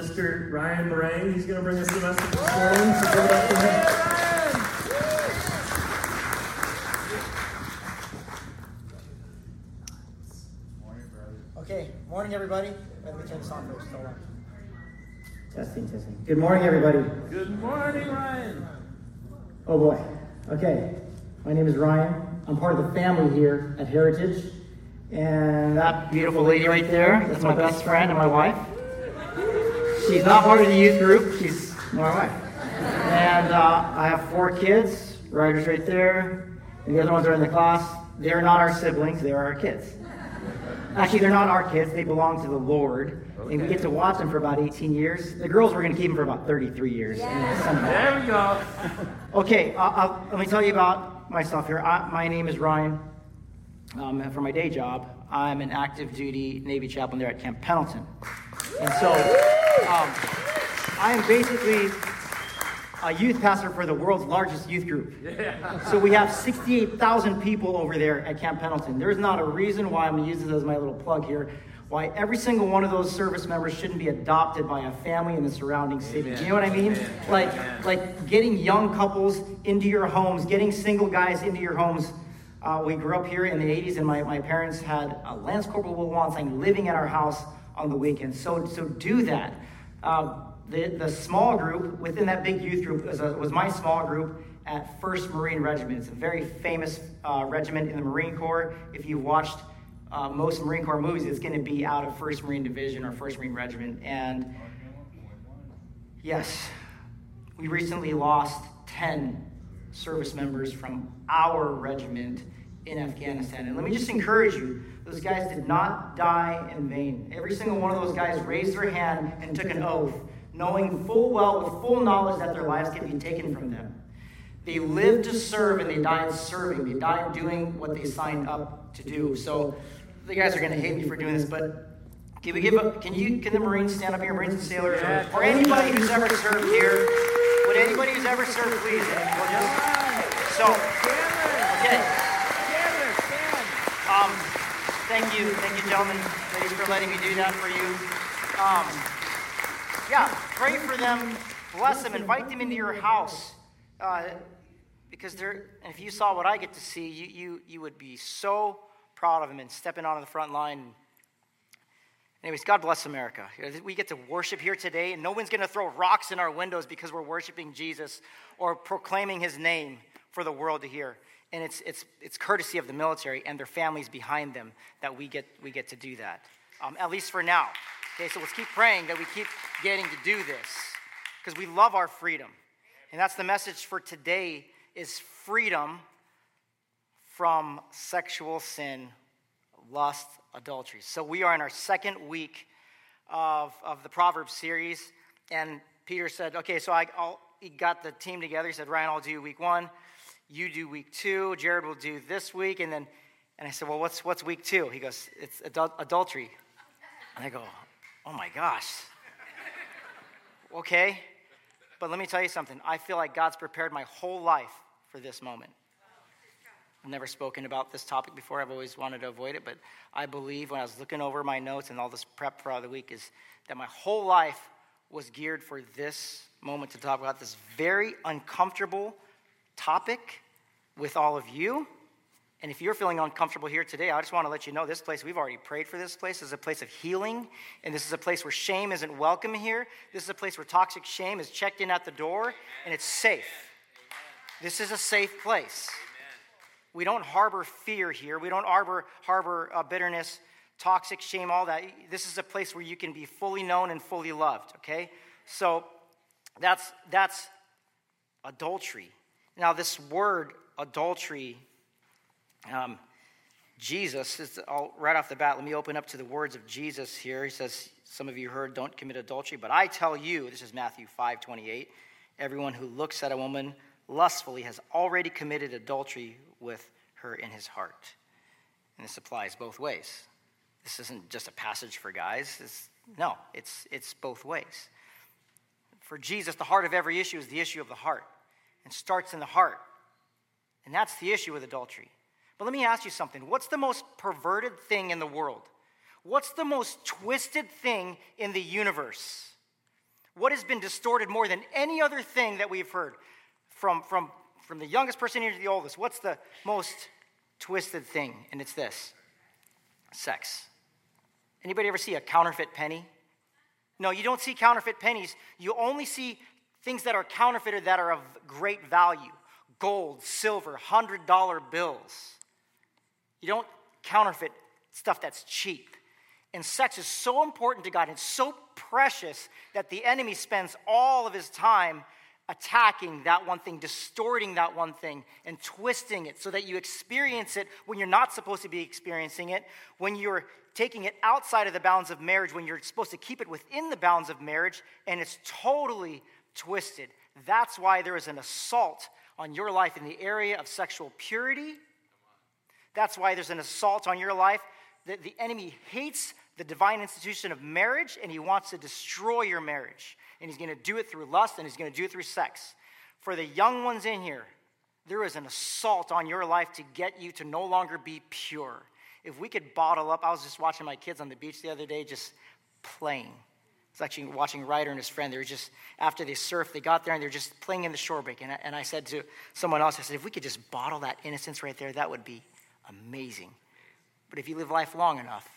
Mr. Ryan Moraine. He's going to bring us the message this morning. So give it up for him. Okay, morning everybody. Let me turn this on first. Hold on. Testing, testing. Good morning, everybody. Good morning, Ryan. Oh boy. Okay. My name is Ryan. I'm part of the family here at Heritage. And that beautiful lady right there, that's my best friend and my wife. She's not part of the youth group, she's my wife. And uh, I have four kids, Ryder's right there, and the other ones are in the class. They're not our siblings, they are our kids. Actually, they're not our kids, they belong to the Lord. And we get to watch them for about 18 years. The girls, we're going to keep them for about 33 years. And some- There we go. Okay, uh, uh, let me tell you about myself here. I, my name is Ryan. Um, and for my day job, I'm an active duty Navy chaplain there at Camp Pendleton. And so um, I am basically a youth pastor for the world's largest youth group. So we have 68,000 people over there at Camp Pendleton. There's not a reason why I'm going to use this as my little plug here. Why every single one of those service members shouldn't be adopted by a family in the surrounding city. Do you know what I mean? Like, like getting young couples into your homes, getting single guys into your homes. Uh, we grew up here in the 80s, and my, my parents had a Lance Corporal Will Wansang living at our house on the weekends. So, so do that. Uh, the, the small group within that big youth group was, a, was my small group at 1st Marine Regiment. It's a very famous uh, regiment in the Marine Corps. If you've watched uh, most Marine Corps movies, it's going to be out of 1st Marine Division or 1st Marine Regiment. And yes, we recently lost 10 service members from our regiment in Afghanistan. And let me just encourage you those guys did not die in vain. Every single one of those guys raised their hand and took an oath, knowing full well, with full knowledge that their lives could be taken from them. They lived to serve and they died serving. They died doing what they signed up to do. So the guys are going to hate me for doing this, but can we give up? Can you? Can the Marines stand up here, Marines and sailors, or, or anybody who's ever served here? Anybody who's ever served please? We'll just, so okay. Um, thank you, thank you, gentlemen, ladies, for letting me do that for you. Um, yeah, pray for them, bless them, invite them into your house, uh, because they're. If you saw what I get to see, you you you would be so proud of them and stepping onto the front line. Anyways, God bless America. We get to worship here today, and no one's going to throw rocks in our windows because we're worshiping Jesus or proclaiming his name for the world to hear. And it's, it's, it's courtesy of the military and their families behind them that we get, we get to do that, um, at least for now. Okay, so let's keep praying that we keep getting to do this because we love our freedom. And that's the message for today is freedom from sexual sin, lust, adultery. So we are in our second week of, of the Proverbs series. And Peter said, okay, so I, I'll, he got the team together. He said, Ryan, I'll do week one. You do week two. Jared will do this week. And then, and I said, well, what's, what's week two? He goes, it's adul- adultery. And I go, oh my gosh. okay. But let me tell you something. I feel like God's prepared my whole life for this moment. I've never spoken about this topic before. I've always wanted to avoid it, but I believe when I was looking over my notes and all this prep for the week is that my whole life was geared for this moment to talk about this very uncomfortable topic with all of you. And if you're feeling uncomfortable here today, I just want to let you know this place, we've already prayed for this place. This is a place of healing, and this is a place where shame isn't welcome here. This is a place where toxic shame is checked in at the door, and it's safe. This is a safe place. We don't harbor fear here. We don't harbor, harbor uh, bitterness, toxic shame, all that. This is a place where you can be fully known and fully loved, okay? So that's, that's adultery. Now, this word adultery, um, Jesus, is, I'll, right off the bat, let me open up to the words of Jesus here. He says, Some of you heard, don't commit adultery, but I tell you, this is Matthew 5 28, everyone who looks at a woman lustfully has already committed adultery with her in his heart. And this applies both ways. This isn't just a passage for guys. It's, no, it's, it's both ways. For Jesus, the heart of every issue is the issue of the heart and starts in the heart. And that's the issue with adultery. But let me ask you something. What's the most perverted thing in the world? What's the most twisted thing in the universe? What has been distorted more than any other thing that we've heard? From, from, from the youngest person here to the oldest, what's the most twisted thing? And it's this sex. Anybody ever see a counterfeit penny? No, you don't see counterfeit pennies. You only see things that are counterfeited that are of great value gold, silver, $100 bills. You don't counterfeit stuff that's cheap. And sex is so important to God and so precious that the enemy spends all of his time attacking that one thing, distorting that one thing, and twisting it so that you experience it when you're not supposed to be experiencing it, when you're taking it outside of the bounds of marriage, when you're supposed to keep it within the bounds of marriage, and it's totally twisted. That's why there is an assault on your life in the area of sexual purity. That's why there's an assault on your life. that the enemy hates the divine institution of marriage and he wants to destroy your marriage. And he's going to do it through lust and he's going to do it through sex. For the young ones in here, there is an assault on your life to get you to no longer be pure. If we could bottle up, I was just watching my kids on the beach the other day just playing. It's actually watching Ryder and his friend. They were just, after they surfed, they got there and they're just playing in the shore break. And I, and I said to someone else, I said, if we could just bottle that innocence right there, that would be amazing. But if you live life long enough,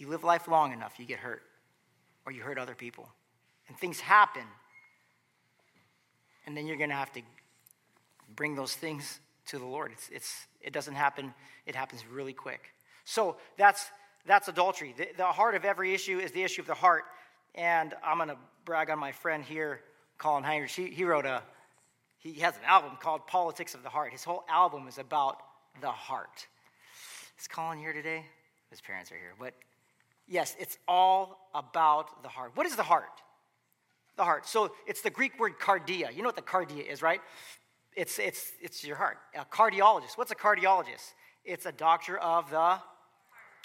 you live life long enough, you get hurt or you hurt other people. And things happen. And then you're going to have to bring those things to the Lord. It's, it's, it doesn't happen, it happens really quick. So that's, that's adultery. The, the heart of every issue is the issue of the heart. And I'm going to brag on my friend here, Colin Heinrich. He, he wrote a, he has an album called Politics of the Heart. His whole album is about the heart. Is Colin here today? His parents are here. But Yes, it's all about the heart. What is the heart? The heart. So it's the Greek word cardia. You know what the cardia is, right? It's, it's, it's your heart. A cardiologist. What's a cardiologist? It's a doctor of the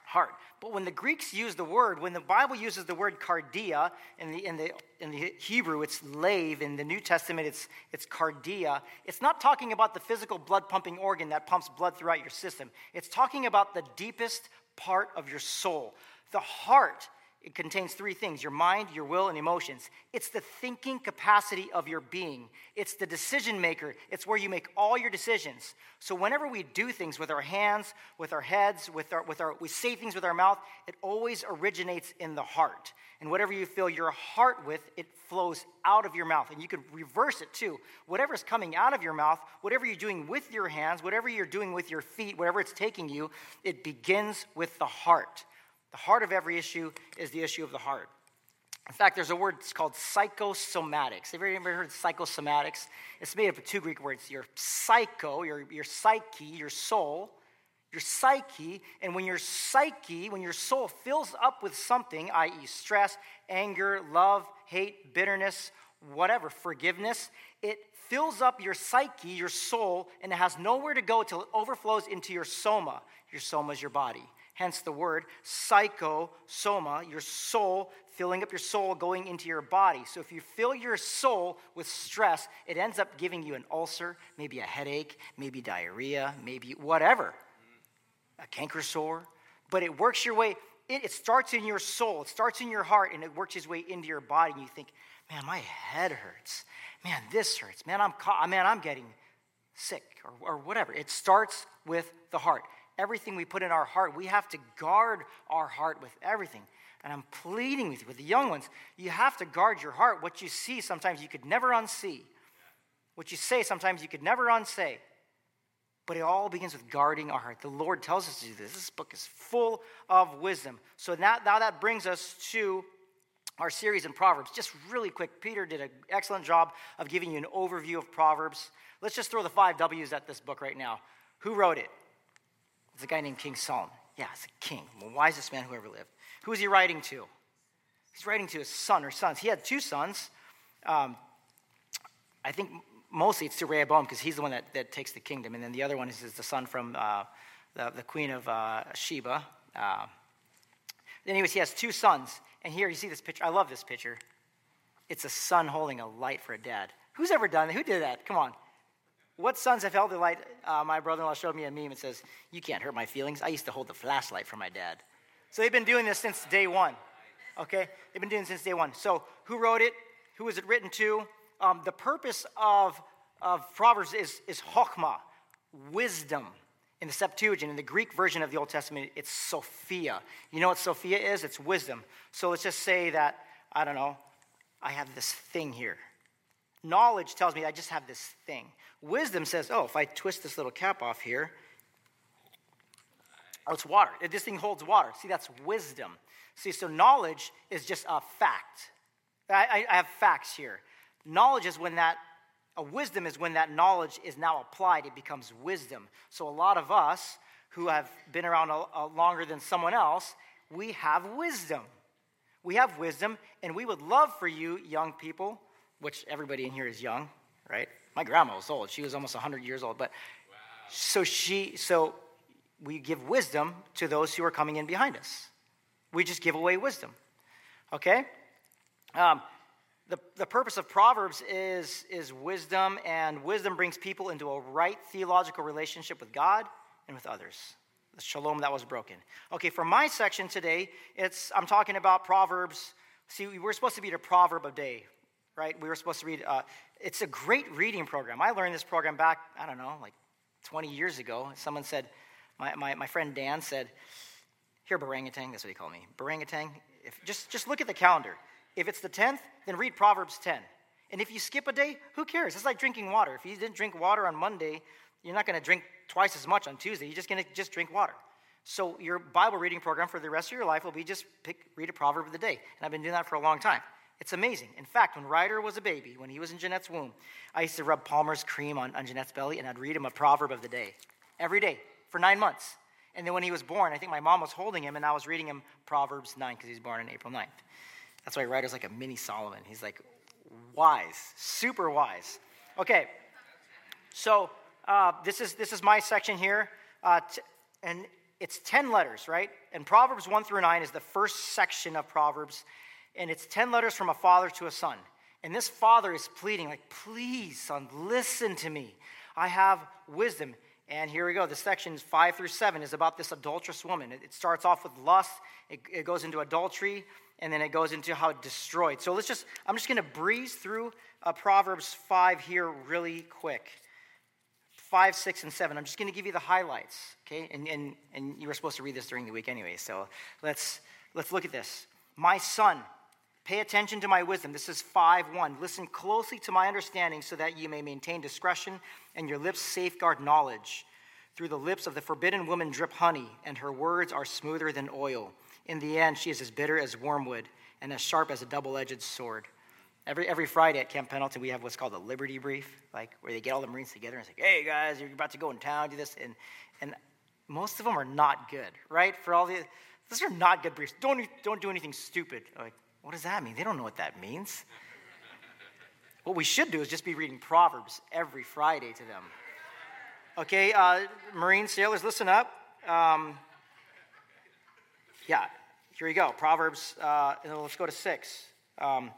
heart. But when the Greeks use the word, when the Bible uses the word cardia, in the, in the, in the Hebrew it's lave, in the New Testament it's, it's cardia, it's not talking about the physical blood pumping organ that pumps blood throughout your system. It's talking about the deepest part of your soul, the heart, it contains three things your mind, your will, and emotions. It's the thinking capacity of your being, it's the decision maker, it's where you make all your decisions. So, whenever we do things with our hands, with our heads, with our, with our, we say things with our mouth, it always originates in the heart. And whatever you fill your heart with, it flows out of your mouth. And you can reverse it too. Whatever's coming out of your mouth, whatever you're doing with your hands, whatever you're doing with your feet, whatever it's taking you, it begins with the heart. The heart of every issue is the issue of the heart. In fact, there's a word it's called psychosomatics. Have you ever heard of psychosomatics? It's made up of two Greek words your psycho, your, your psyche, your soul, your psyche. And when your psyche, when your soul fills up with something, i.e., stress, anger, love, hate, bitterness, whatever, forgiveness, it fills up your psyche, your soul, and it has nowhere to go till it overflows into your soma. Your soma is your body hence the word psychosoma, your soul, filling up your soul, going into your body. So if you fill your soul with stress, it ends up giving you an ulcer, maybe a headache, maybe diarrhea, maybe whatever, a canker sore. But it works your way, it, it starts in your soul, it starts in your heart, and it works its way into your body. And you think, man, my head hurts. Man, this hurts. Man, I'm, man, I'm getting sick or, or whatever. It starts with the heart everything we put in our heart. We have to guard our heart with everything. And I'm pleading with you, with the young ones, you have to guard your heart. What you see, sometimes you could never unsee. What you say, sometimes you could never unsay. But it all begins with guarding our heart. The Lord tells us to do this. This book is full of wisdom. So now, now that brings us to our series in Proverbs. Just really quick, Peter did an excellent job of giving you an overview of Proverbs. Let's just throw the five W's at this book right now. Who wrote it? It's a guy named King Solomon. Yeah, it's a king, the wisest man who ever lived. Who is he writing to? He's writing to his son or sons. He had two sons. Um, I think mostly it's to Rehoboam because he's the one that, that takes the kingdom. And then the other one is, is the son from uh, the, the queen of uh, Sheba. Uh, anyways, he has two sons. And here you see this picture. I love this picture. It's a son holding a light for a dad. Who's ever done that? Who did that? Come on. What sons have held the light? Uh, my brother in law showed me a meme. It says, You can't hurt my feelings. I used to hold the flashlight for my dad. So they've been doing this since day one. Okay? They've been doing since day one. So who wrote it? Who was it written to? Um, the purpose of, of Proverbs is, is chokmah, wisdom. In the Septuagint, in the Greek version of the Old Testament, it's Sophia. You know what Sophia is? It's wisdom. So let's just say that, I don't know, I have this thing here. Knowledge tells me I just have this thing. Wisdom says, oh, if I twist this little cap off here, oh, it's water. This thing holds water. See, that's wisdom. See, so knowledge is just a fact. I, I have facts here. Knowledge is when that, a wisdom is when that knowledge is now applied, it becomes wisdom. So a lot of us who have been around a, a longer than someone else, we have wisdom. We have wisdom, and we would love for you, young people, which everybody in here is young, right? My grandma was old. She was almost 100 years old. But wow. so she, so we give wisdom to those who are coming in behind us. We just give away wisdom. Okay? Um, the, the purpose of Proverbs is, is wisdom, and wisdom brings people into a right theological relationship with God and with others. The shalom that was broken. Okay, for my section today, it's I'm talking about Proverbs. See, we're supposed to be the proverb of day, right? We were supposed to read. Uh, it's a great reading program. I learned this program back, I don't know, like 20 years ago. Someone said, my, my, my friend Dan said, here, Barangatang, that's what he called me. Barangatang, if, just, just look at the calendar. If it's the 10th, then read Proverbs 10. And if you skip a day, who cares? It's like drinking water. If you didn't drink water on Monday, you're not going to drink twice as much on Tuesday. You're just going to just drink water. So your Bible reading program for the rest of your life will be just pick, read a proverb of the day. And I've been doing that for a long time. It's amazing. In fact, when Ryder was a baby, when he was in Jeanette's womb, I used to rub Palmer's cream on, on Jeanette's belly and I'd read him a proverb of the day every day for nine months. And then when he was born, I think my mom was holding him and I was reading him Proverbs 9 because he was born on April 9th. That's why Ryder's like a mini Solomon. He's like wise, super wise. Okay, so uh, this, is, this is my section here. Uh, t- and it's 10 letters, right? And Proverbs 1 through 9 is the first section of Proverbs. And it's 10 letters from a father to a son. And this father is pleading, like, please, son, listen to me. I have wisdom. And here we go. The sections 5 through 7 is about this adulterous woman. It, it starts off with lust, it, it goes into adultery, and then it goes into how it destroyed. So let's just, I'm just going to breeze through uh, Proverbs 5 here really quick. 5, 6, and 7. I'm just going to give you the highlights, okay? And, and, and you were supposed to read this during the week anyway, so let's, let's look at this. My son, pay attention to my wisdom. This is 5 1. Listen closely to my understanding so that you may maintain discretion and your lips safeguard knowledge. Through the lips of the forbidden woman drip honey, and her words are smoother than oil. In the end, she is as bitter as wormwood and as sharp as a double edged sword. Every, every Friday at Camp Pendleton, we have what's called a Liberty Brief, like where they get all the Marines together and say, hey guys, you're about to go in town, do this. And, and most of them are not good, right? For all the, those are not good briefs. Don't, don't do anything stupid. Like, what does that mean? They don't know what that means. What we should do is just be reading Proverbs every Friday to them. Okay, uh, Marine sailors, listen up. Um, yeah, here we go. Proverbs, uh, let's go to six. Um,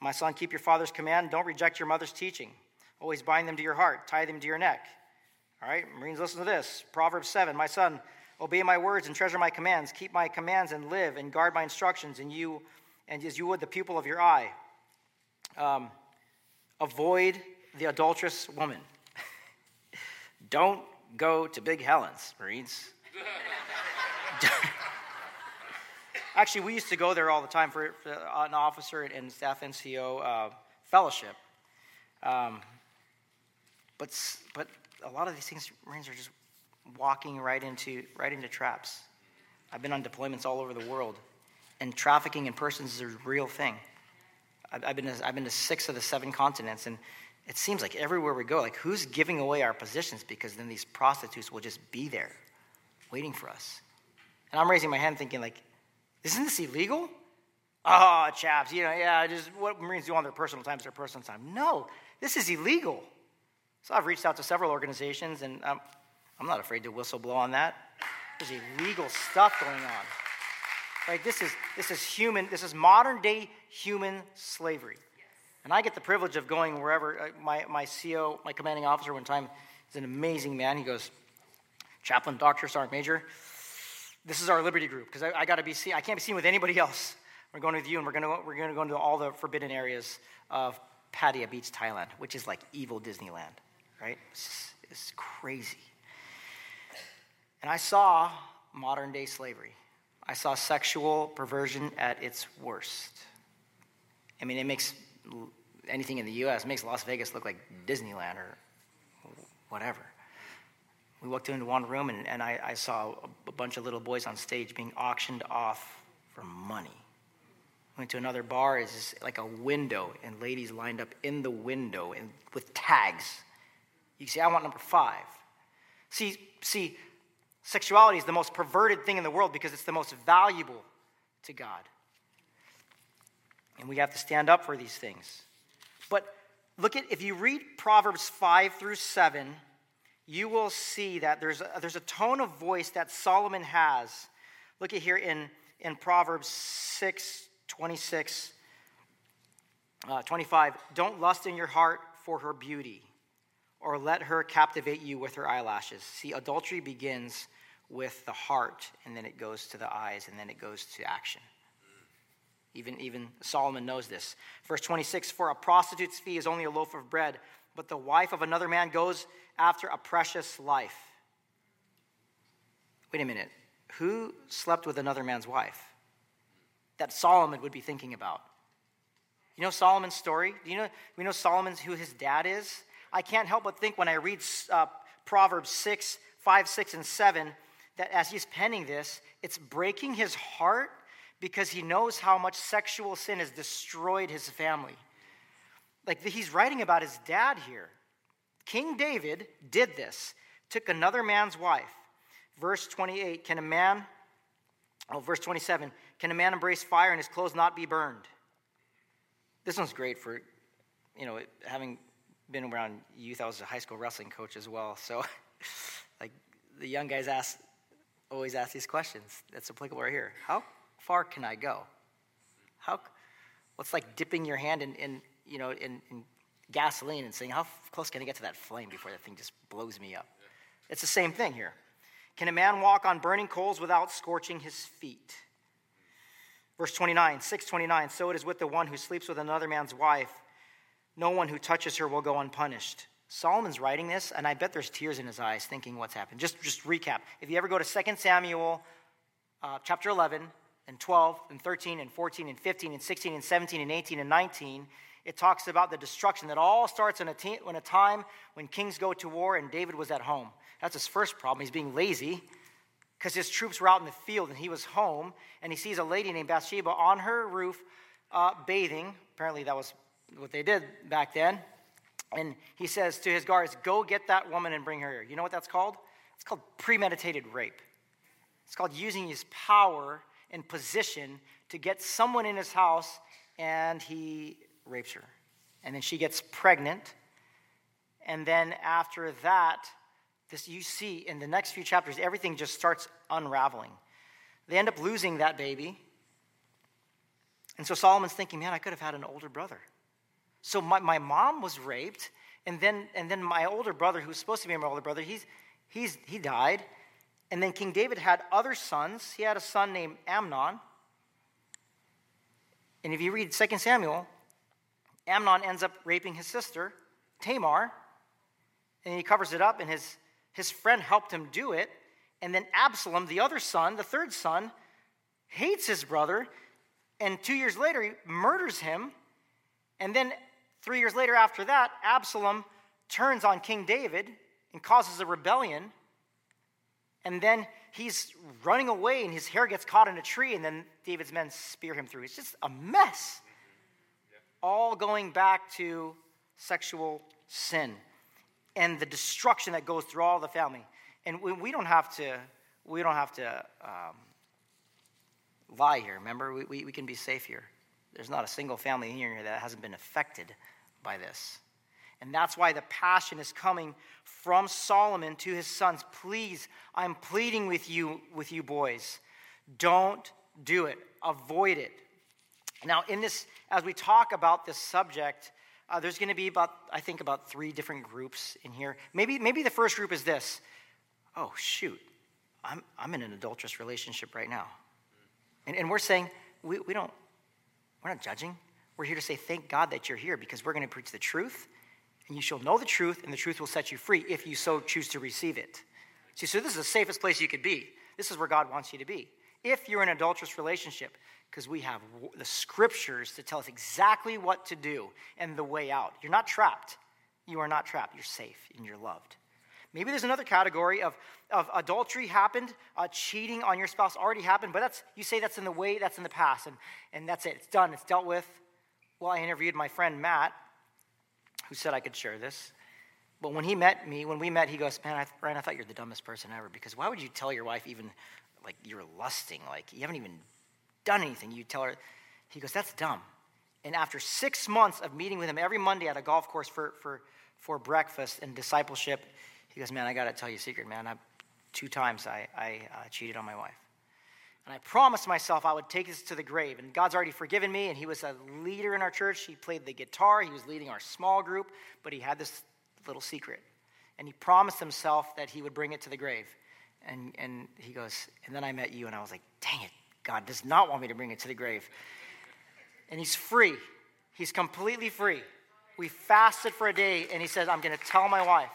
my son, keep your father's command. Don't reject your mother's teaching. Always bind them to your heart, tie them to your neck. All right, Marines, listen to this. Proverbs 7 My son, obey my words and treasure my commands. Keep my commands and live, and guard my instructions, and you, and as you would the pupil of your eye. Um, avoid the adulterous woman. Don't go to Big Helen's, Marines. Actually, we used to go there all the time for, for an officer and staff NCO uh, fellowship. Um, but, but a lot of these things, Marines are just walking right into, right into traps. I've been on deployments all over the world, and trafficking in persons is a real thing. I've, I've been, to, I've been to six of the seven continents, and it seems like everywhere we go, like who's giving away our positions because then these prostitutes will just be there waiting for us. And I'm raising my hand thinking, like, isn't this illegal? Oh, chaps, you know, yeah, just what Marines do on their personal time is their personal time. No, this is illegal. So I've reached out to several organizations, and I'm, I'm not afraid to whistle blow on that. There's illegal stuff going on. Right? This is this is human. This is modern day human slavery. And I get the privilege of going wherever. Uh, my my CO, my commanding officer, one time, is an amazing man. He goes, Chaplain, Doctor, Sergeant Major this is our Liberty group because I, I got to be seen. I can't be seen with anybody else We're going with you, and we're going to, we're going to go into all the forbidden areas of Pattaya Beach, Thailand, which is like evil Disneyland, right? It's, it's crazy. And I saw modern day slavery. I saw sexual perversion at its worst. I mean, it makes anything in the US, makes Las Vegas look like Disneyland or whatever. We walked into one room and, and I, I saw a, bunch of little boys on stage being auctioned off for money. Went to another bar, it's like a window, and ladies lined up in the window and with tags. You see, I want number five. See, see, sexuality is the most perverted thing in the world because it's the most valuable to God. And we have to stand up for these things. But look at, if you read Proverbs 5 through 7, you will see that there's a, there's a tone of voice that Solomon has. Look at here in, in Proverbs 6 26, uh, 25. Don't lust in your heart for her beauty, or let her captivate you with her eyelashes. See, adultery begins with the heart, and then it goes to the eyes, and then it goes to action. Even, even Solomon knows this. Verse 26 For a prostitute's fee is only a loaf of bread, but the wife of another man goes after a precious life. Wait a minute. Who slept with another man's wife? That Solomon would be thinking about. You know Solomon's story? Do you know we know Solomon's who his dad is? I can't help but think when I read uh, Proverbs 6, 5, 6, and 7, that as he's penning this, it's breaking his heart because he knows how much sexual sin has destroyed his family. Like he's writing about his dad here. King David did this, took another man's wife. Verse 28 Can a man, oh, verse 27, can a man embrace fire and his clothes not be burned? This one's great for, you know, having been around youth. I was a high school wrestling coach as well. So, like, the young guys ask, always ask these questions. That's applicable right here. How far can I go? How, what's like dipping your hand in, in you know, in, in gasoline and saying, how close can I get to that flame before that thing just blows me up? It's the same thing here. Can a man walk on burning coals without scorching his feet? Verse 29, 629, so it is with the one who sleeps with another man's wife. No one who touches her will go unpunished. Solomon's writing this, and I bet there's tears in his eyes thinking what's happened. Just, just recap. If you ever go to 2 Samuel uh, chapter 11 and 12 and 13 and 14 and 15 and 16 and 17 and 18 and 19, it talks about the destruction that all starts in a, in a time when kings go to war and David was at home. That's his first problem. He's being lazy because his troops were out in the field and he was home and he sees a lady named Bathsheba on her roof uh, bathing. Apparently, that was what they did back then. And he says to his guards, Go get that woman and bring her here. You know what that's called? It's called premeditated rape. It's called using his power and position to get someone in his house and he rapes her. And then she gets pregnant. And then after that, this you see in the next few chapters, everything just starts unraveling. They end up losing that baby. And so Solomon's thinking, man, I could have had an older brother. So my, my mom was raped, and then, and then my older brother, who's supposed to be my older brother, he's, he's, he died. And then King David had other sons. He had a son named Amnon. And if you read 2 Samuel, Amnon ends up raping his sister, Tamar, and he covers it up, and his, his friend helped him do it. And then Absalom, the other son, the third son, hates his brother, and two years later, he murders him. And then three years later, after that, Absalom turns on King David and causes a rebellion. And then he's running away, and his hair gets caught in a tree, and then David's men spear him through. It's just a mess all going back to sexual sin and the destruction that goes through all the family. And we, we don't have to, we don't have to um, lie here. Remember, we, we, we can be safe here. There's not a single family in here that hasn't been affected by this. And that's why the passion is coming from Solomon to his sons. Please, I'm pleading with you, with you boys. Don't do it. Avoid it. Now, in this, as we talk about this subject, uh, there's going to be about, I think, about three different groups in here. Maybe, maybe the first group is this oh, shoot, I'm, I'm in an adulterous relationship right now. And, and we're saying, we, we, don't, We're not judging. We're here to say, thank God that you're here because we're going to preach the truth, and you shall know the truth, and the truth will set you free if you so choose to receive it. See, so this is the safest place you could be. This is where God wants you to be. If you're in an adulterous relationship, because we have the scriptures to tell us exactly what to do and the way out. You're not trapped. You are not trapped. You're safe and you're loved. Maybe there's another category of, of adultery happened, uh, cheating on your spouse already happened, but that's you say that's in the way, that's in the past, and, and that's it. It's done, it's dealt with. Well, I interviewed my friend Matt, who said I could share this. But when he met me, when we met, he goes, Man, I, Ryan, I thought you're the dumbest person ever because why would you tell your wife even like you're lusting? Like you haven't even done anything. You tell her, he goes, That's dumb. And after six months of meeting with him every Monday at a golf course for, for, for breakfast and discipleship, he goes, Man, I got to tell you a secret, man. I, two times I, I uh, cheated on my wife. And I promised myself I would take this to the grave. And God's already forgiven me. And he was a leader in our church. He played the guitar, he was leading our small group, but he had this little secret. And he promised himself that he would bring it to the grave. And, and he goes, And then I met you, and I was like, Dang it, God does not want me to bring it to the grave. And he's free. He's completely free. We fasted for a day, and he says, I'm going to tell my wife.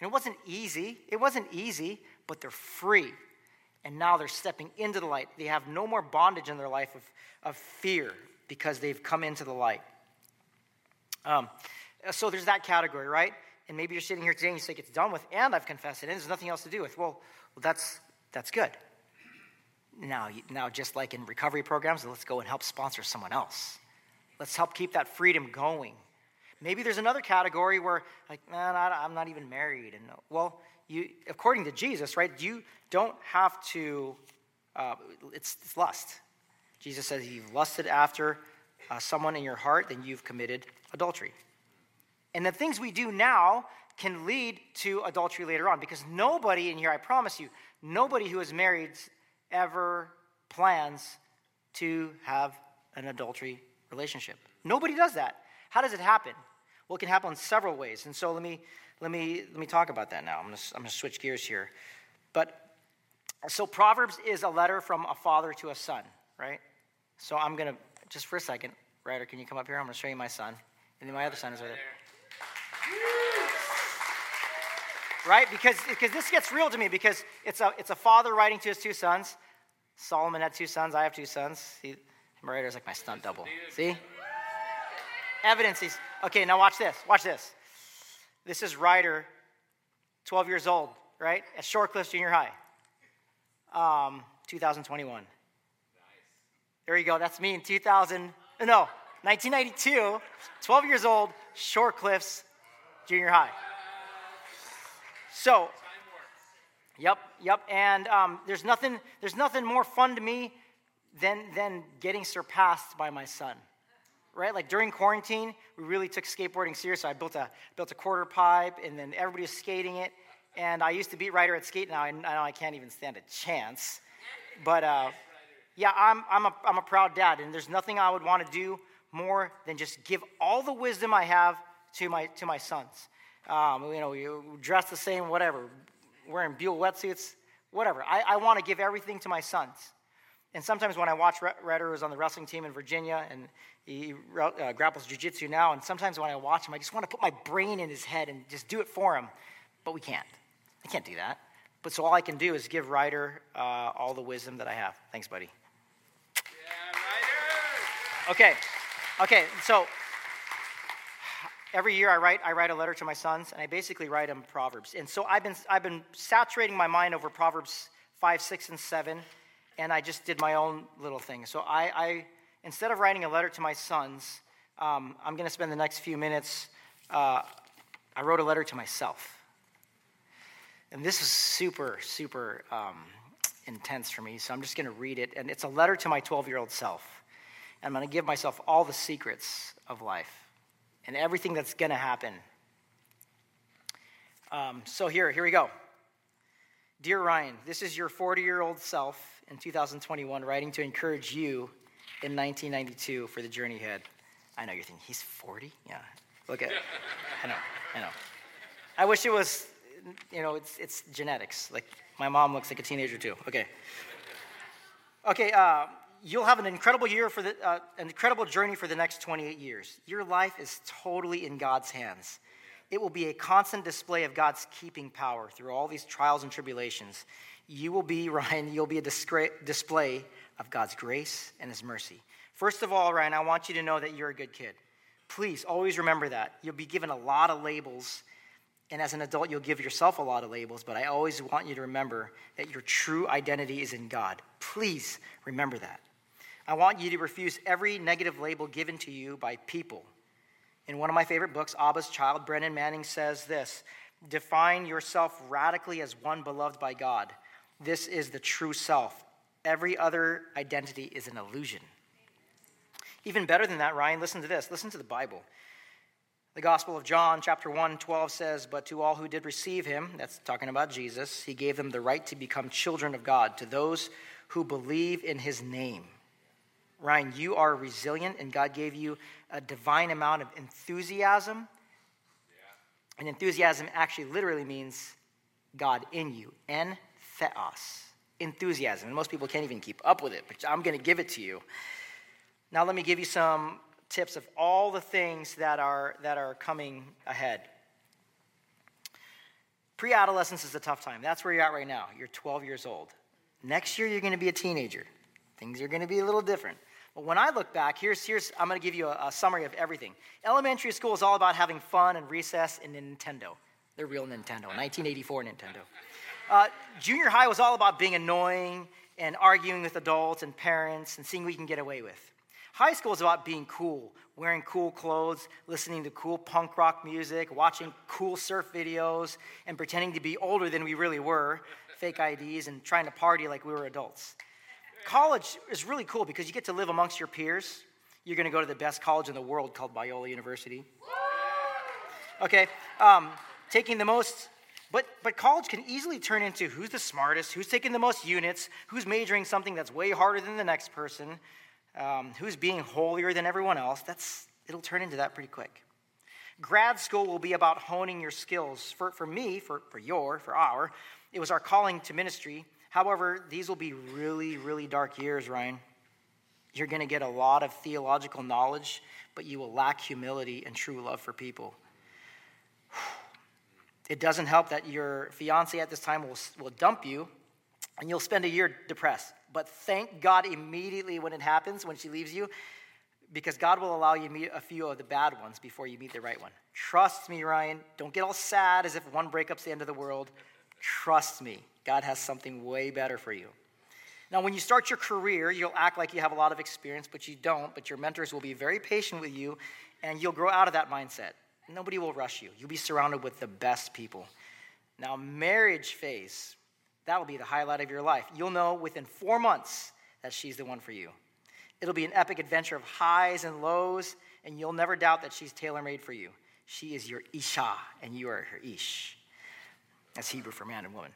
And it wasn't easy. It wasn't easy, but they're free. And now they're stepping into the light. They have no more bondage in their life of, of fear because they've come into the light. Um, so there's that category, right? And maybe you're sitting here today and you think it's done with, and I've confessed it, and there's nothing else to do with. Well, well that's, that's good. Now, now, just like in recovery programs, let's go and help sponsor someone else. Let's help keep that freedom going. Maybe there's another category where, like, man, I, am not even married. And well, you, according to Jesus, right? You don't have to. Uh, it's, it's, lust. Jesus says, if you've lusted after uh, someone in your heart, then you've committed adultery. And the things we do now can lead to adultery later on because nobody in here, I promise you, nobody who is married ever plans to have an adultery relationship. Nobody does that. How does it happen? Well, it can happen in several ways. And so let me, let me, let me talk about that now. I'm going to, I'm to switch gears here. But so Proverbs is a letter from a father to a son, right? So I'm going to, just for a second, Ryder, can you come up here? I'm going to show you my son. And then my other son is right there. Right? Because, because this gets real to me because it's a, it's a father writing to his two sons. Solomon had two sons. I have two sons. See, is like my stunt double. See? Evidence. He's, okay, now watch this. Watch this. This is Ryder, 12 years old, right? At Shorecliff Junior High. Um, 2021. Nice. There you go. That's me in 2000. No, 1992. 12 years old, Shorecliffs Junior High. So, yep, yep. And um, there's nothing, there's nothing more fun to me than than getting surpassed by my son. Right? Like during quarantine, we really took skateboarding serious. So I built a built a quarter pipe, and then everybody was skating it. And I used to beat Ryder at skate. Now I, know I can't even stand a chance. But uh, yeah, I'm I'm a I'm a proud dad, and there's nothing I would want to do more than just give all the wisdom I have to my to my sons. Um, you know, you dress the same, whatever, wearing Buell wetsuits, whatever. I, I want to give everything to my sons. And sometimes when I watch Ryder, who's on the wrestling team in Virginia, and he uh, grapples jiu-jitsu now, and sometimes when I watch him, I just want to put my brain in his head and just do it for him. But we can't. I can't do that. But so all I can do is give Ryder uh, all the wisdom that I have. Thanks, buddy. Yeah, Ryder! Okay. Okay, so every year I write, I write a letter to my sons, and I basically write them Proverbs. And so I've been, I've been saturating my mind over Proverbs 5, 6, and 7, and I just did my own little thing. So I, I instead of writing a letter to my sons, um, I'm going to spend the next few minutes, uh, I wrote a letter to myself. And this is super, super um, intense for me, so I'm just going to read it. And it's a letter to my 12 year old self. And I'm going to give myself all the secrets of life and everything that's going to happen. Um, so here, here we go. Dear Ryan, this is your 40 year old self in 2021 writing to encourage you in 1992 for the journey ahead. I know you're thinking, he's 40? Yeah. Look at I know, I know. I wish it was, you know, it's, it's genetics. Like, my mom looks like a teenager too. Okay. Okay, uh, you'll have an incredible year for the, uh, an incredible journey for the next 28 years. Your life is totally in God's hands. It will be a constant display of God's keeping power through all these trials and tribulations. You will be, Ryan, you'll be a display of God's grace and His mercy. First of all, Ryan, I want you to know that you're a good kid. Please always remember that. You'll be given a lot of labels, and as an adult, you'll give yourself a lot of labels, but I always want you to remember that your true identity is in God. Please remember that. I want you to refuse every negative label given to you by people. In one of my favorite books, Abba's Child, Brennan Manning says this Define yourself radically as one beloved by God. This is the true self. Every other identity is an illusion. Even better than that, Ryan, listen to this. Listen to the Bible. The Gospel of John, chapter 1, 12 says, But to all who did receive him, that's talking about Jesus, he gave them the right to become children of God, to those who believe in his name. Ryan, you are resilient, and God gave you a divine amount of enthusiasm. Yeah. And enthusiasm actually literally means God in you. En theos. Enthusiasm. And most people can't even keep up with it, but I'm going to give it to you. Now, let me give you some tips of all the things that are, that are coming ahead. Pre adolescence is a tough time. That's where you're at right now. You're 12 years old. Next year, you're going to be a teenager. Things are going to be a little different. But when I look back, here's, here's I'm going to give you a, a summary of everything. Elementary school is all about having fun and recess and Nintendo. The real Nintendo, 1984 Nintendo. Uh, junior high was all about being annoying and arguing with adults and parents and seeing what you can get away with. High school is about being cool, wearing cool clothes, listening to cool punk rock music, watching cool surf videos, and pretending to be older than we really were, fake IDs, and trying to party like we were adults. College is really cool because you get to live amongst your peers. You're going to go to the best college in the world called Biola University. Okay, um, taking the most but, but college can easily turn into who's the smartest, who's taking the most units, who's majoring something that's way harder than the next person, um, who's being holier than everyone else, that's, it'll turn into that pretty quick. Grad school will be about honing your skills. For, for me, for, for your, for our, it was our calling to ministry. However, these will be really, really dark years, Ryan. You're going to get a lot of theological knowledge, but you will lack humility and true love for people. It doesn't help that your fiance at this time will, will dump you and you'll spend a year depressed. But thank God immediately when it happens, when she leaves you, because God will allow you to meet a few of the bad ones before you meet the right one. Trust me, Ryan. Don't get all sad as if one breakup's the end of the world. Trust me, God has something way better for you. Now, when you start your career, you'll act like you have a lot of experience, but you don't. But your mentors will be very patient with you, and you'll grow out of that mindset. Nobody will rush you. You'll be surrounded with the best people. Now, marriage phase, That'll be the highlight of your life. You'll know within four months that she's the one for you. It'll be an epic adventure of highs and lows, and you'll never doubt that she's tailor made for you. She is your Isha, and you are her Ish. That's Hebrew for man and woman.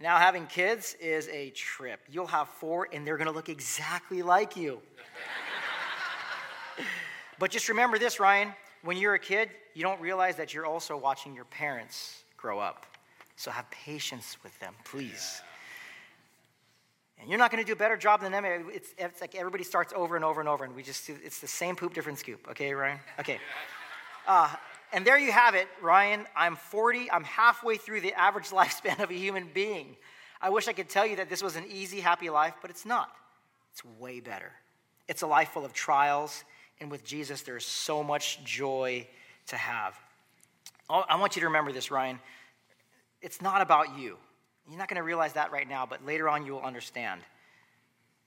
Now, having kids is a trip. You'll have four, and they're to look exactly like you. but just remember this, Ryan when you're a kid, you don't realize that you're also watching your parents grow up. So have patience with them, please. And you're not going to do a better job than them. It's, it's like everybody starts over and over and over, and we just, it's the same poop, different scoop. Okay, Ryan? Okay. Uh, and there you have it, Ryan. I'm 40. I'm halfway through the average lifespan of a human being. I wish I could tell you that this was an easy, happy life, but it's not. It's way better. It's a life full of trials, and with Jesus, there's so much joy to have. Oh, I want you to remember this, Ryan it's not about you. You're not going to realize that right now, but later on you will understand.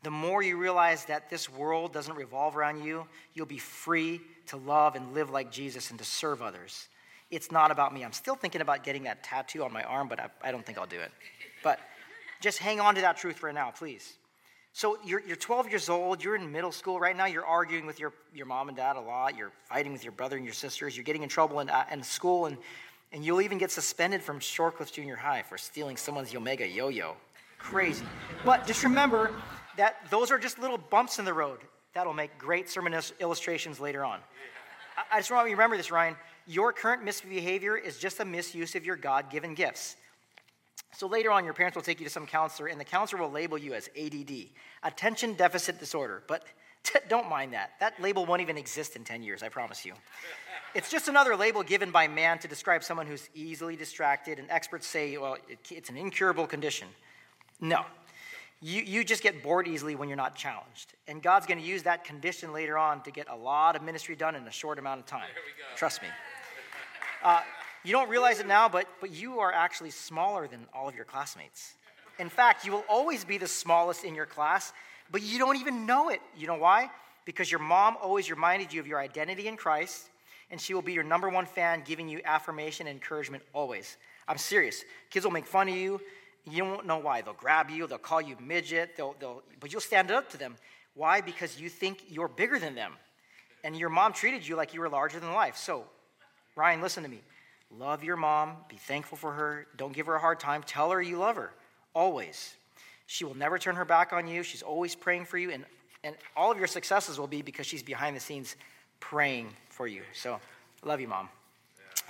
The more you realize that this world doesn't revolve around you, you'll be free to love and live like Jesus and to serve others. It's not about me. I'm still thinking about getting that tattoo on my arm, but I, I don't think I'll do it. But just hang on to that truth for now, please. So you're, you're 12 years old, you're in middle school right now, you're arguing with your, your mom and dad a lot, you're fighting with your brother and your sisters, you're getting in trouble in, uh, in school, and and you'll even get suspended from Shorecliff Junior High for stealing someone's Yomega yo yo. Crazy. But just remember that those are just little bumps in the road that'll make great sermon illustrations later on. I just want you to remember this, Ryan. Your current misbehavior is just a misuse of your God given gifts. So later on, your parents will take you to some counselor, and the counselor will label you as ADD, attention deficit disorder. But t- don't mind that. That label won't even exist in 10 years, I promise you. It's just another label given by man to describe someone who's easily distracted, and experts say, well, it, it's an incurable condition. No. You, you just get bored easily when you're not challenged. And God's going to use that condition later on to get a lot of ministry done in a short amount of time. Trust me. Uh, you don't realize it now, but, but you are actually smaller than all of your classmates. In fact, you will always be the smallest in your class, but you don't even know it. You know why? Because your mom always reminded you of your identity in Christ, and she will be your number one fan, giving you affirmation and encouragement always. I'm serious. Kids will make fun of you. You won't know why. They'll grab you, they'll call you midget, they'll, they'll, but you'll stand up to them. Why? Because you think you're bigger than them. And your mom treated you like you were larger than life. So, Ryan, listen to me. Love your mom. Be thankful for her. Don't give her a hard time. Tell her you love her, always. She will never turn her back on you. She's always praying for you. And, and all of your successes will be because she's behind the scenes praying for you. So, love you, mom.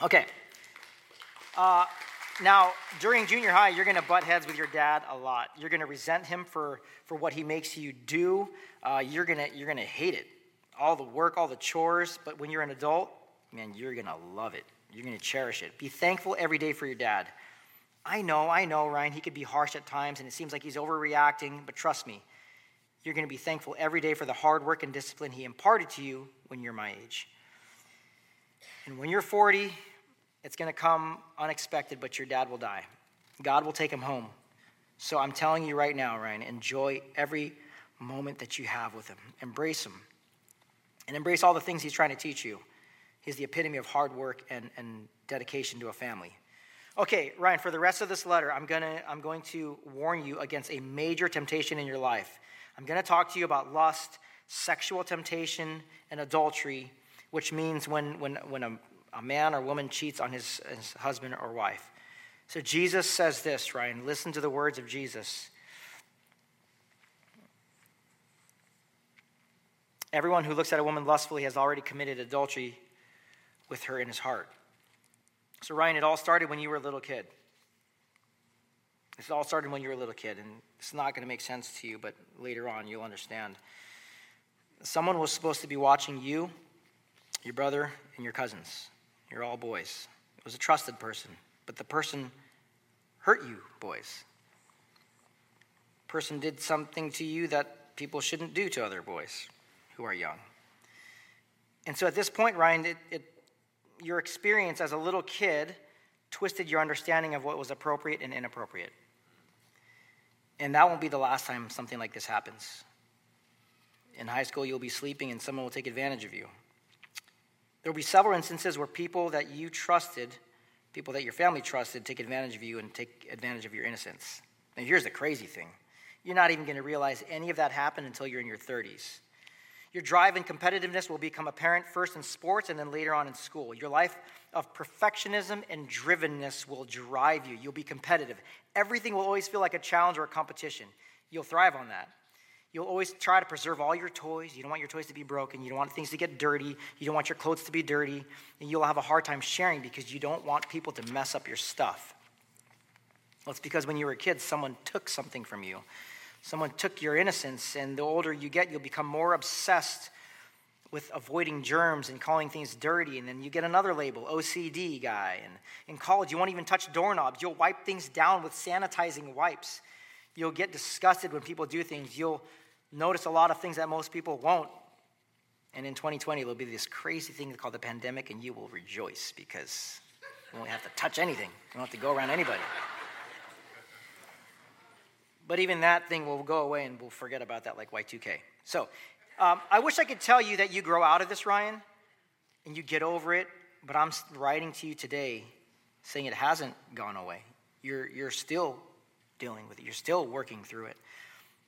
Okay. Uh, now, during junior high, you're going to butt heads with your dad a lot. You're going to resent him for, for what he makes you do. Uh, you're going to you're going to hate it. All the work, all the chores. But when you're an adult, man, you're going to love it. You're going to cherish it. Be thankful every day for your dad. I know, I know, Ryan, he could be harsh at times and it seems like he's overreacting, but trust me, you're going to be thankful every day for the hard work and discipline he imparted to you when you're my age. And when you're 40, it's going to come unexpected, but your dad will die. God will take him home. So I'm telling you right now, Ryan, enjoy every moment that you have with him. Embrace him. And embrace all the things he's trying to teach you. He's the epitome of hard work and, and dedication to a family. Okay, Ryan, for the rest of this letter, I'm, gonna, I'm going to warn you against a major temptation in your life. I'm going to talk to you about lust, sexual temptation, and adultery, which means when, when, when a, a man or woman cheats on his, his husband or wife. So Jesus says this, Ryan. Listen to the words of Jesus. Everyone who looks at a woman lustfully has already committed adultery with her in his heart. So, Ryan, it all started when you were a little kid. It all started when you were a little kid, and it's not going to make sense to you, but later on you'll understand. Someone was supposed to be watching you, your brother, and your cousins. You're all boys. It was a trusted person, but the person hurt you, boys. Person did something to you that people shouldn't do to other boys who are young. And so at this point, Ryan, it, it your experience as a little kid twisted your understanding of what was appropriate and inappropriate. And that won't be the last time something like this happens. In high school, you'll be sleeping and someone will take advantage of you. There will be several instances where people that you trusted, people that your family trusted, take advantage of you and take advantage of your innocence. And here's the crazy thing you're not even going to realize any of that happened until you're in your 30s. Your drive and competitiveness will become apparent first in sports and then later on in school. Your life of perfectionism and drivenness will drive you. You'll be competitive. Everything will always feel like a challenge or a competition. You'll thrive on that. You'll always try to preserve all your toys. You don't want your toys to be broken. You don't want things to get dirty. You don't want your clothes to be dirty. And you'll have a hard time sharing because you don't want people to mess up your stuff. Well, it's because when you were a kid, someone took something from you. Someone took your innocence, and the older you get, you'll become more obsessed with avoiding germs and calling things dirty. And then you get another label, OCD guy. And in college, you won't even touch doorknobs. You'll wipe things down with sanitizing wipes. You'll get disgusted when people do things. You'll notice a lot of things that most people won't. And in 2020, there'll be this crazy thing called the pandemic, and you will rejoice because you won't have to touch anything. You don't have to go around anybody. But even that thing will go away and we'll forget about that like Y2K. So um, I wish I could tell you that you grow out of this, Ryan, and you get over it, but I'm writing to you today saying it hasn't gone away. You're, you're still dealing with it, you're still working through it.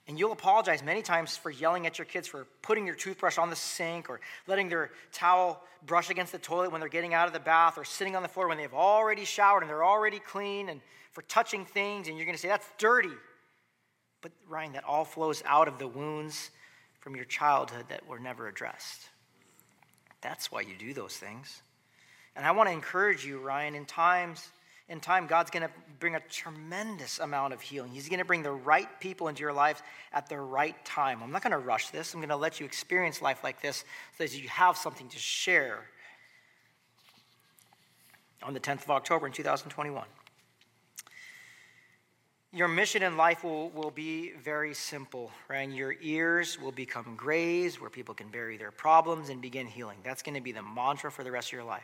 And you'll apologize many times for yelling at your kids for putting your toothbrush on the sink or letting their towel brush against the toilet when they're getting out of the bath or sitting on the floor when they've already showered and they're already clean and for touching things. And you're going to say, that's dirty. But, Ryan, that all flows out of the wounds from your childhood that were never addressed. That's why you do those things. And I want to encourage you, Ryan, in times, In time, God's going to bring a tremendous amount of healing. He's going to bring the right people into your life at the right time. I'm not going to rush this. I'm going to let you experience life like this so that you have something to share on the 10th of October in 2021. Your mission in life will, will be very simple, right? Your ears will become graves where people can bury their problems and begin healing. That's going to be the mantra for the rest of your life.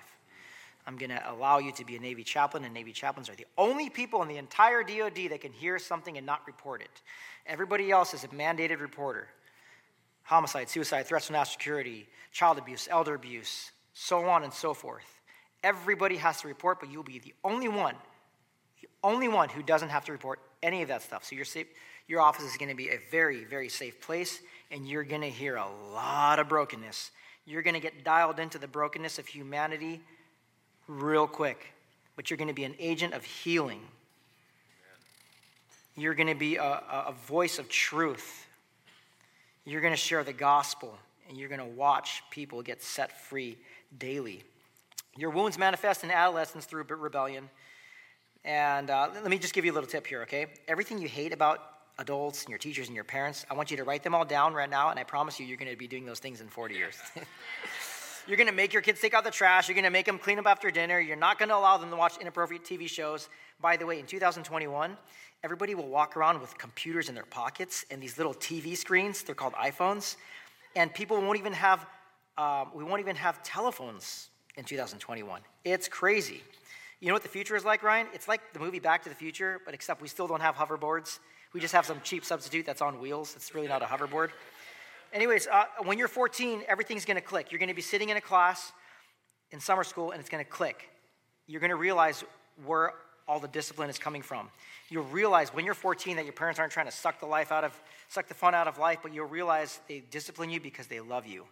I'm going to allow you to be a Navy chaplain, and Navy chaplains are the only people in the entire DoD that can hear something and not report it. Everybody else is a mandated reporter. Homicide, suicide, threats to national security, child abuse, elder abuse, so on and so forth. Everybody has to report, but you'll be the only one, only one who doesn't have to report any of that stuff. So your, safe, your office is going to be a very, very safe place, and you're going to hear a lot of brokenness. You're going to get dialed into the brokenness of humanity real quick, but you're going to be an agent of healing. You're going to be a, a voice of truth. You're going to share the gospel, and you're going to watch people get set free daily. Your wounds manifest in adolescence through rebellion. And uh, let me just give you a little tip here, okay? Everything you hate about adults and your teachers and your parents, I want you to write them all down right now, and I promise you, you're going to be doing those things in 40 years. you're going to make your kids take out the trash. You're going to make them clean up after dinner. You're not going to allow them to watch inappropriate TV shows. By the way, in 2021, everybody will walk around with computers in their pockets and these little TV screens. They're called iPhones. And people won't even have, um, we won't even have telephones in 2021. It's crazy. You know what the future is like, Ryan? It's like the movie Back to the Future, but except we still don't have hoverboards. We just have some cheap substitute that's on wheels. It's really not a hoverboard. Anyways, uh, when you're 14, everything's going to click. You're going to be sitting in a class in summer school, and it's going to click. You're going to realize where all the discipline is coming from. You'll realize when you're 14 that your parents aren't trying to suck the life out of, suck the fun out of life, but you'll realize they discipline you because they love you.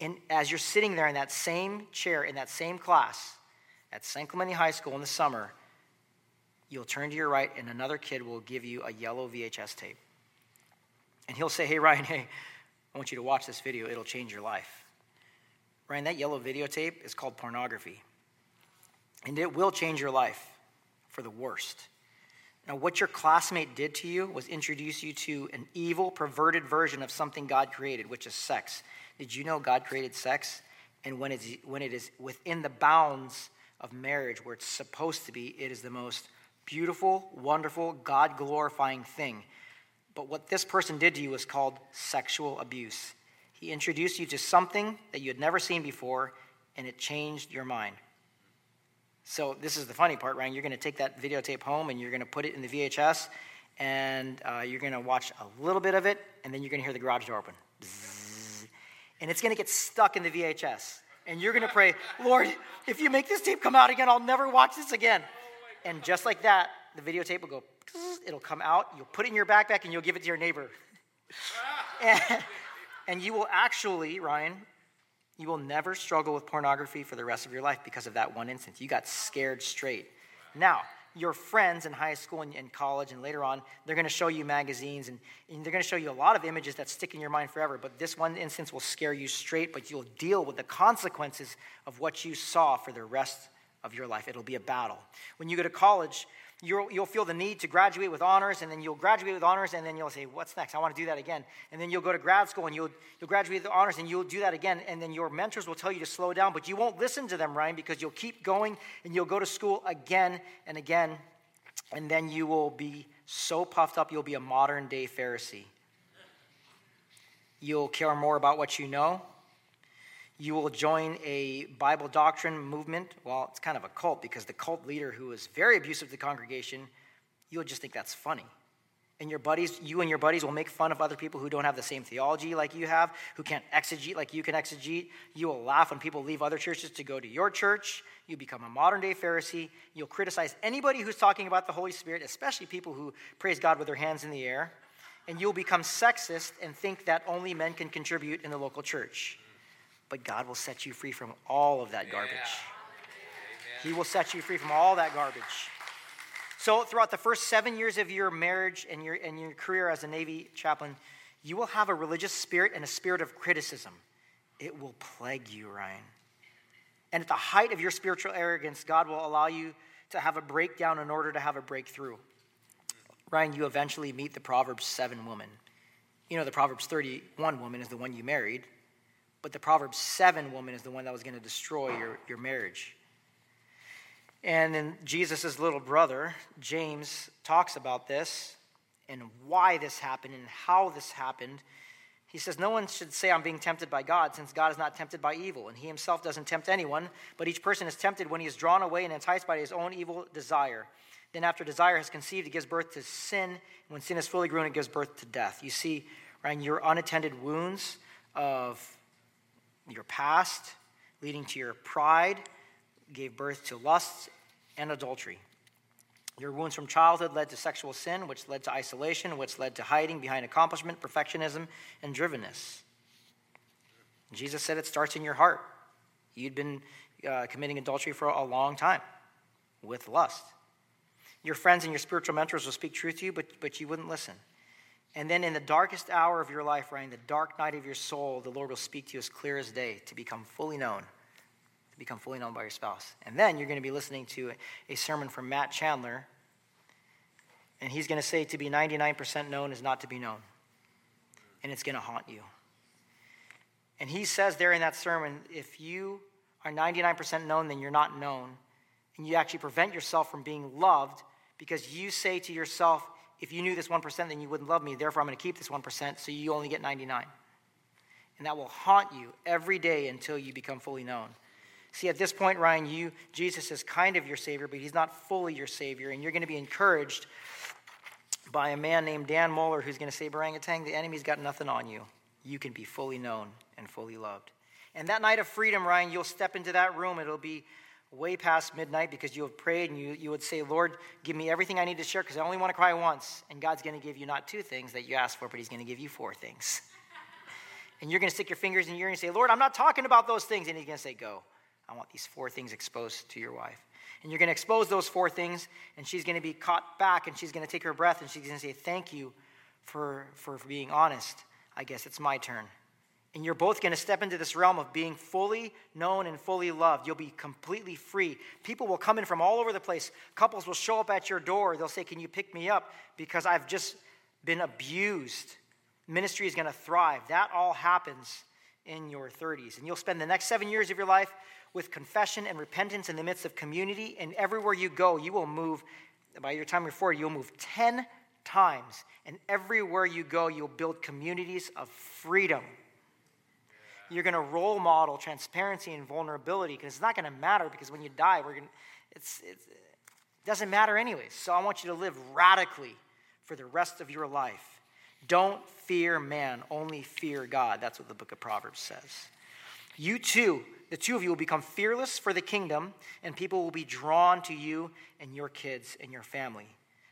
And as you're sitting there in that same chair, in that same class, at San Clemente High School in the summer, you'll turn to your right and another kid will give you a yellow VHS tape. And he'll say, Hey, Ryan, hey, I want you to watch this video. It'll change your life. Ryan, that yellow videotape is called pornography. And it will change your life for the worst. Now, what your classmate did to you was introduce you to an evil, perverted version of something God created, which is sex. Did you know God created sex? And when, it's, when it is within the bounds of marriage where it's supposed to be, it is the most beautiful, wonderful, God glorifying thing. But what this person did to you was called sexual abuse. He introduced you to something that you had never seen before, and it changed your mind. So, this is the funny part, Ryan. You're going to take that videotape home and you're going to put it in the VHS, and uh, you're going to watch a little bit of it, and then you're going to hear the garage door open. Bzzz, and it's going to get stuck in the VHS and you're going to pray, Lord, if you make this tape come out again, I'll never watch this again. And just like that, the videotape will go, it'll come out, you'll put it in your backpack, and you'll give it to your neighbor. and, and you will actually, Ryan, you will never struggle with pornography for the rest of your life because of that one instance. You got scared straight. Now, your friends in high school and, and college and later on, they're going to show you magazines and, and they're going to show you a lot of images that stick in your mind forever. But this one instance will scare you straight, but you'll deal with the consequences of what you saw for the rest of your life. It'll be a battle. When you go to college, you'll, you'll feel the need to graduate with honors, and then you'll graduate with honors, and then you'll say, What's next? I want to do that again. And then you'll go to grad school and you'll, you'll graduate with honors, and you'll do that again. And then your mentors will tell you to slow down, but you won't listen to them, Ryan, because you'll keep going and you'll go to school again and again. And then you will be so puffed up, you'll be a modern day Pharisee. You'll care more about what you know you will join a Bible doctrine movement. Well, it's kind of a cult because the cult leader who is very abusive to the congregation, you'll just think that's funny. And your buddies, you and your buddies will make fun of other people who don't have the same theology like you have, who can't exegete like you can exegete. You will laugh when people leave other churches to go to your church. You become a modern day Pharisee. You'll criticize anybody who's talking about the Holy Spirit, especially people who praise God with their hands in the air. And you'll become sexist and think that only men can contribute in the local church but God will set you free from all of that garbage. Yeah. He will set you free from all that garbage. So, throughout the first seven years of your marriage and your, and your career as a Navy chaplain, you will have a religious spirit and a spirit of criticism. It will plague you, Ryan. And at the height of your spiritual arrogance, God will allow you to have a breakdown in order to have a breakthrough. Ryan, you eventually meet the Proverbs 7 woman. You know, the Proverbs 31 woman is the one you married, but the Proverbs 7 woman is the one that was going to destroy your, your marriage. And then Jesus' little brother, James, talks about this and why this happened and how this happened. He says, No one should say, I'm being tempted by God, since God is not tempted by evil. And he himself doesn't tempt anyone, but each person is tempted when he is drawn away and enticed by his own evil desire. Then, after desire has conceived, it gives birth to sin. When sin is fully grown, it gives birth to death. You see, right, your unattended wounds of your past, leading to your pride, gave birth to lust and adultery. Your wounds from childhood led to sexual sin, which led to isolation, which led to hiding behind accomplishment, perfectionism, and drivenness. Jesus said it starts in your heart. You'd been uh, committing adultery for a long time with lust. Your friends and your spiritual mentors will speak truth to you, but, but you wouldn't listen. And then in the darkest hour of your life, right, in the dark night of your soul, the Lord will speak to you as clear as day to become fully known, to become fully known by your spouse. And then you're going to be listening to a sermon from Matt Chandler, and he's going to say to be 99% known is not to be known. And it's going to haunt you. And he says there in that sermon if you are 99% known, then you're not known. And you actually prevent yourself from being loved because you say to yourself, if you knew this 1%, then you wouldn't love me. Therefore, I'm going to keep this 1%, so you only get 99. And that will haunt you every day until you become fully known. See, at this point, Ryan, you Jesus is kind of your savior, but he's not fully your savior, and you're going to be encouraged by a man named Dan Moeller who's going to say, Orangutan, the enemy's got nothing on you. You can be fully known and fully loved. And that night of freedom, Ryan, you'll step into that room. It'll be way past midnight because you have prayed and you, you would say, Lord, give me everything I need to share because I only want to cry once. And God's going to give you not two things that you asked for, but He's going to give you four things. and you're going to stick your fingers and you're going to say, Lord, I'm not talking about those things. And He's going to say, Go. I want these four things exposed to your wife. And you're going to expose those four things, and she's going to be caught back, and she's going to take her breath, and she's going to say, Thank you for, for, for being honest. I guess it's my turn. And you're both going to step into this realm of being fully known and fully loved. You'll be completely free. People will come in from all over the place. Couples will show up at your door. They'll say, Can you pick me up? Because I've just been abused. Ministry is going to thrive. That all happens in your 30s. And you'll spend the next seven years of your life with confession and repentance in the midst of community. And everywhere you go, you will move, by your time you're 40, you'll move 10 times. And everywhere you go, you'll build communities of freedom you're going to role model transparency and vulnerability because it's not going to matter because when you die, we're going it's, it's, it doesn't matter anyways. So I want you to live radically for the rest of your life. Don't fear man, only fear God. That's what the book of Proverbs says. You too, the two of you will become fearless for the kingdom, and people will be drawn to you and your kids and your family.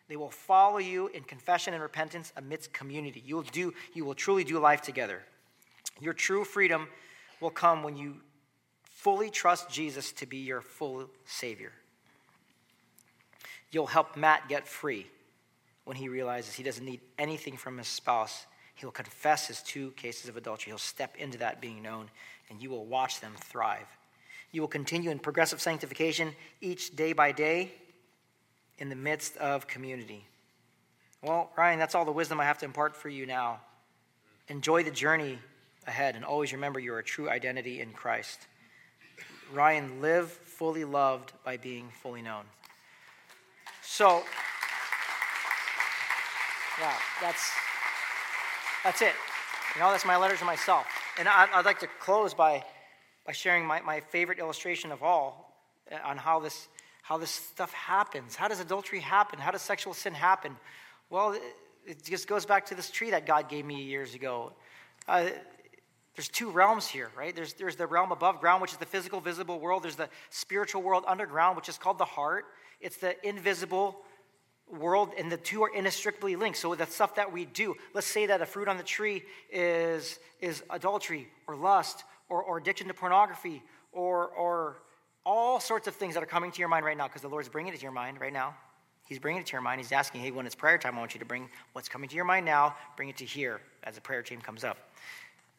They will follow you in confession and repentance amidst community. You will do, you will truly do life together. Your true freedom will come when you fully trust Jesus to be your full Savior. You'll help Matt get free when he realizes he doesn't need anything from his spouse. He'll confess his two cases of adultery. He'll step into that being known, and you will watch them thrive. You will continue in progressive sanctification each day by day in the midst of community. Well, Ryan, that's all the wisdom I have to impart for you now. Enjoy the journey ahead and always remember your true identity in Christ. Ryan, live fully loved by being fully known. So, yeah, that's that's it. You know, that's my letter to myself. And I, would like to close by by sharing my, my favorite illustration of all uh, on how this how this stuff happens. How does adultery happen? How does sexual sin happen? Well, it, it just goes back to this tree that God gave me years ago. Uh, there's two realms here, right? There's, there's the realm above ground, which is the physical, visible world. There's the spiritual world underground, which is called the heart. It's the invisible world, and the two are inextricably linked. So the stuff that we do, let's say that a fruit on the tree is, is adultery or lust or, or addiction to pornography or, or all sorts of things that are coming to your mind right now because the Lord's bringing it to your mind right now. He's bringing it to your mind. He's asking, hey, when it's prayer time, I want you to bring what's coming to your mind now, bring it to here as the prayer team comes up.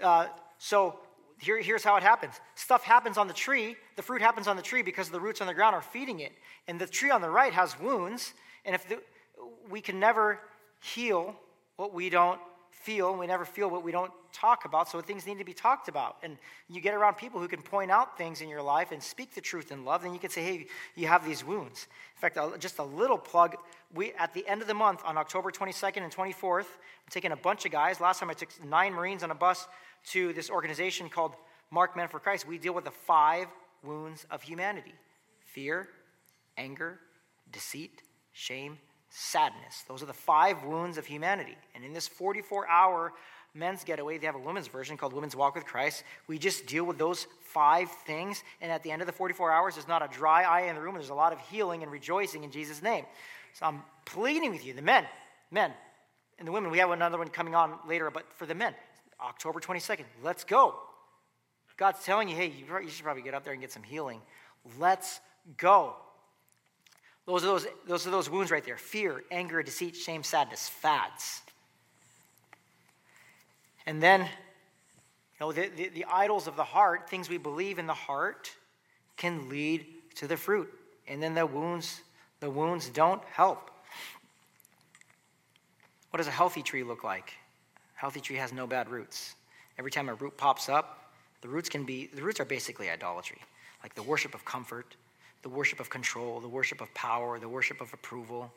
Uh, so here, here's how it happens stuff happens on the tree, the fruit happens on the tree because the roots on the ground are feeding it. And the tree on the right has wounds, and if the, we can never heal what we don't feel, we never feel what we don't talk about, so things need to be talked about. And you get around people who can point out things in your life and speak the truth in love, then you can say, hey, you have these wounds. In fact, just a little plug. We, at the end of the month, on October 22nd and 24th, I'm taking a bunch of guys. Last time I took nine Marines on a bus to this organization called Mark Men for Christ. We deal with the five wounds of humanity fear, anger, deceit, shame, sadness. Those are the five wounds of humanity. And in this 44 hour men's getaway, they have a women's version called Women's Walk with Christ. We just deal with those five things. And at the end of the 44 hours, there's not a dry eye in the room. There's a lot of healing and rejoicing in Jesus' name. So I'm pleading with you, the men, men, and the women. We have another one coming on later, but for the men, October 22nd, let's go. God's telling you, hey, you should probably get up there and get some healing. Let's go. Those are those, those are those wounds right there fear, anger, deceit, shame, sadness, fads. And then, you know, the, the, the idols of the heart, things we believe in the heart, can lead to the fruit. And then the wounds, the wounds don't help. What does a healthy tree look like? Healthy tree has no bad roots. Every time a root pops up, the roots can be the roots are basically idolatry, like the worship of comfort, the worship of control, the worship of power, the worship of approval.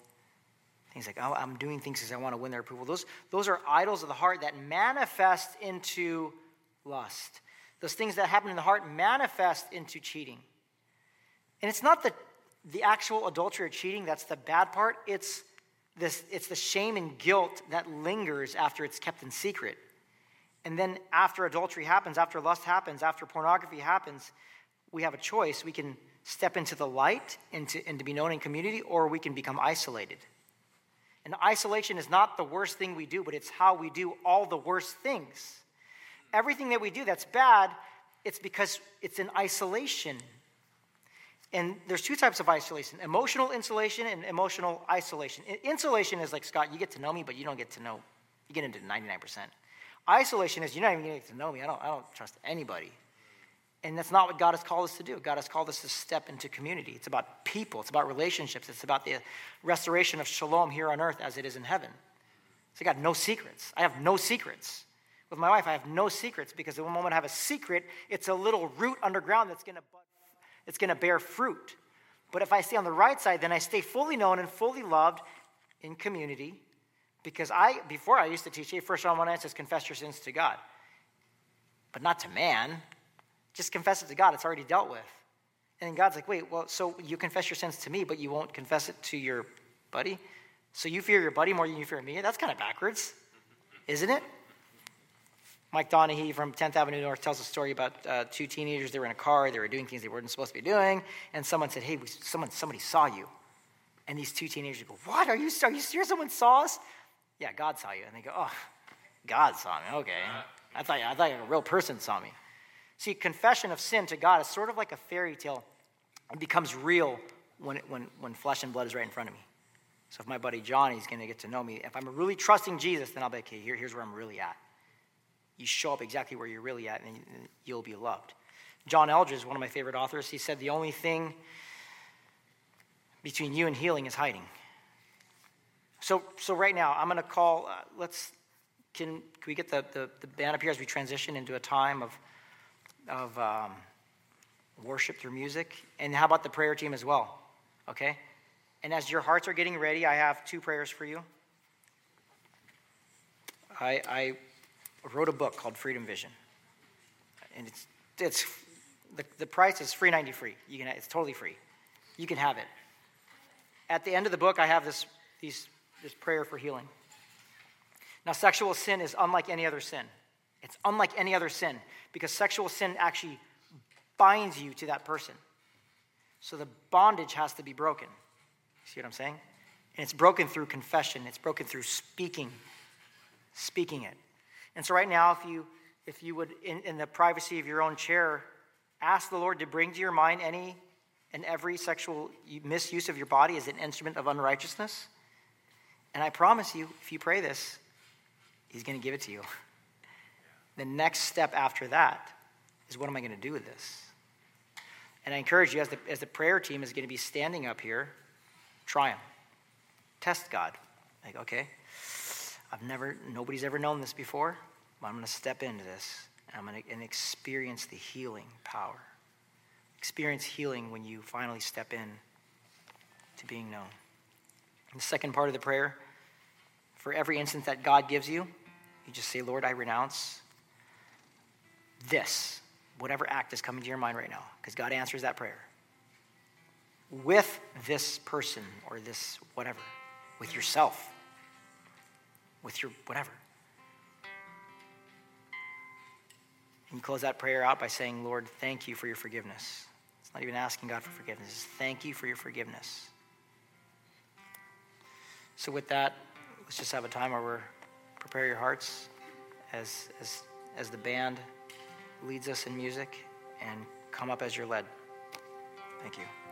Things like, oh, I'm doing things because I want to win their approval. Those, those are idols of the heart that manifest into lust. Those things that happen in the heart manifest into cheating. And it's not the, the actual adultery or cheating that's the bad part, it's, this, it's the shame and guilt that lingers after it's kept in secret. And then after adultery happens, after lust happens, after pornography happens, we have a choice. We can step into the light and to, and to be known in community, or we can become isolated. And isolation is not the worst thing we do, but it's how we do all the worst things. Everything that we do that's bad, it's because it's in isolation. And there's two types of isolation emotional insulation and emotional isolation. Insulation is like, Scott, you get to know me, but you don't get to know, you get into 99%. Isolation is, you're not even getting to know me. I don't, I don't trust anybody. And that's not what God has called us to do. God has called us to step into community. It's about people, it's about relationships, it's about the restoration of shalom here on earth as it is in heaven. So I got no secrets. I have no secrets. With my wife, I have no secrets because the moment I have a secret, it's a little root underground that's going to it's going to bear fruit. But if I stay on the right side, then I stay fully known and fully loved in community. Because I, before I used to teach, First John 1 9 says, confess your sins to God, but not to man. Just confess it to God. It's already dealt with. And God's like, wait, well, so you confess your sins to me, but you won't confess it to your buddy? So you fear your buddy more than you fear me? That's kind of backwards, isn't it? Mike Donehey from 10th Avenue North tells a story about uh, two teenagers. They were in a car. They were doing things they weren't supposed to be doing. And someone said, hey, someone, somebody saw you. And these two teenagers go, what? Are you, are you serious? Someone saw us? Yeah, God saw you. And they go, oh, God saw me. Okay. I thought, I thought a real person saw me. See, confession of sin to God is sort of like a fairy tale. It becomes real when, it, when, when flesh and blood is right in front of me. So if my buddy Johnny's going to get to know me, if I'm really trusting Jesus, then I'll be, okay, here, here's where I'm really at. You show up exactly where you're really at, and you'll be loved. John Eldredge is one of my favorite authors. He said, the only thing between you and healing is hiding. So, so right now, I'm going to call, uh, let's, can, can we get the, the, the band up here as we transition into a time of of um, worship through music. And how about the prayer team as well? Okay? And as your hearts are getting ready, I have two prayers for you. I, I wrote a book called Freedom Vision. And it's, it's the, the price is free 90 free. You can, it's totally free. You can have it. At the end of the book, I have this, these, this prayer for healing. Now, sexual sin is unlike any other sin. It's unlike any other sin because sexual sin actually binds you to that person. So the bondage has to be broken. See what I'm saying? And it's broken through confession, it's broken through speaking, speaking it. And so right now, if you if you would in, in the privacy of your own chair, ask the Lord to bring to your mind any and every sexual misuse of your body as an instrument of unrighteousness. And I promise you, if you pray this, He's going to give it to you. The next step after that is what am I going to do with this? And I encourage you, as the, as the prayer team is going to be standing up here, try them. Test God. Like, okay, I've never, nobody's ever known this before, but I'm going to step into this and I'm going to experience the healing power. Experience healing when you finally step in to being known. And the second part of the prayer, for every instance that God gives you, you just say, Lord, I renounce this, whatever act is coming to your mind right now, because God answers that prayer. With this person or this whatever, with yourself, with your whatever. And you close that prayer out by saying, Lord, thank you for your forgiveness. It's not even asking God for forgiveness, it's thank you for your forgiveness. So, with that, let's just have a time where we're prepare your hearts as, as, as the band leads us in music and come up as you're led. Thank you.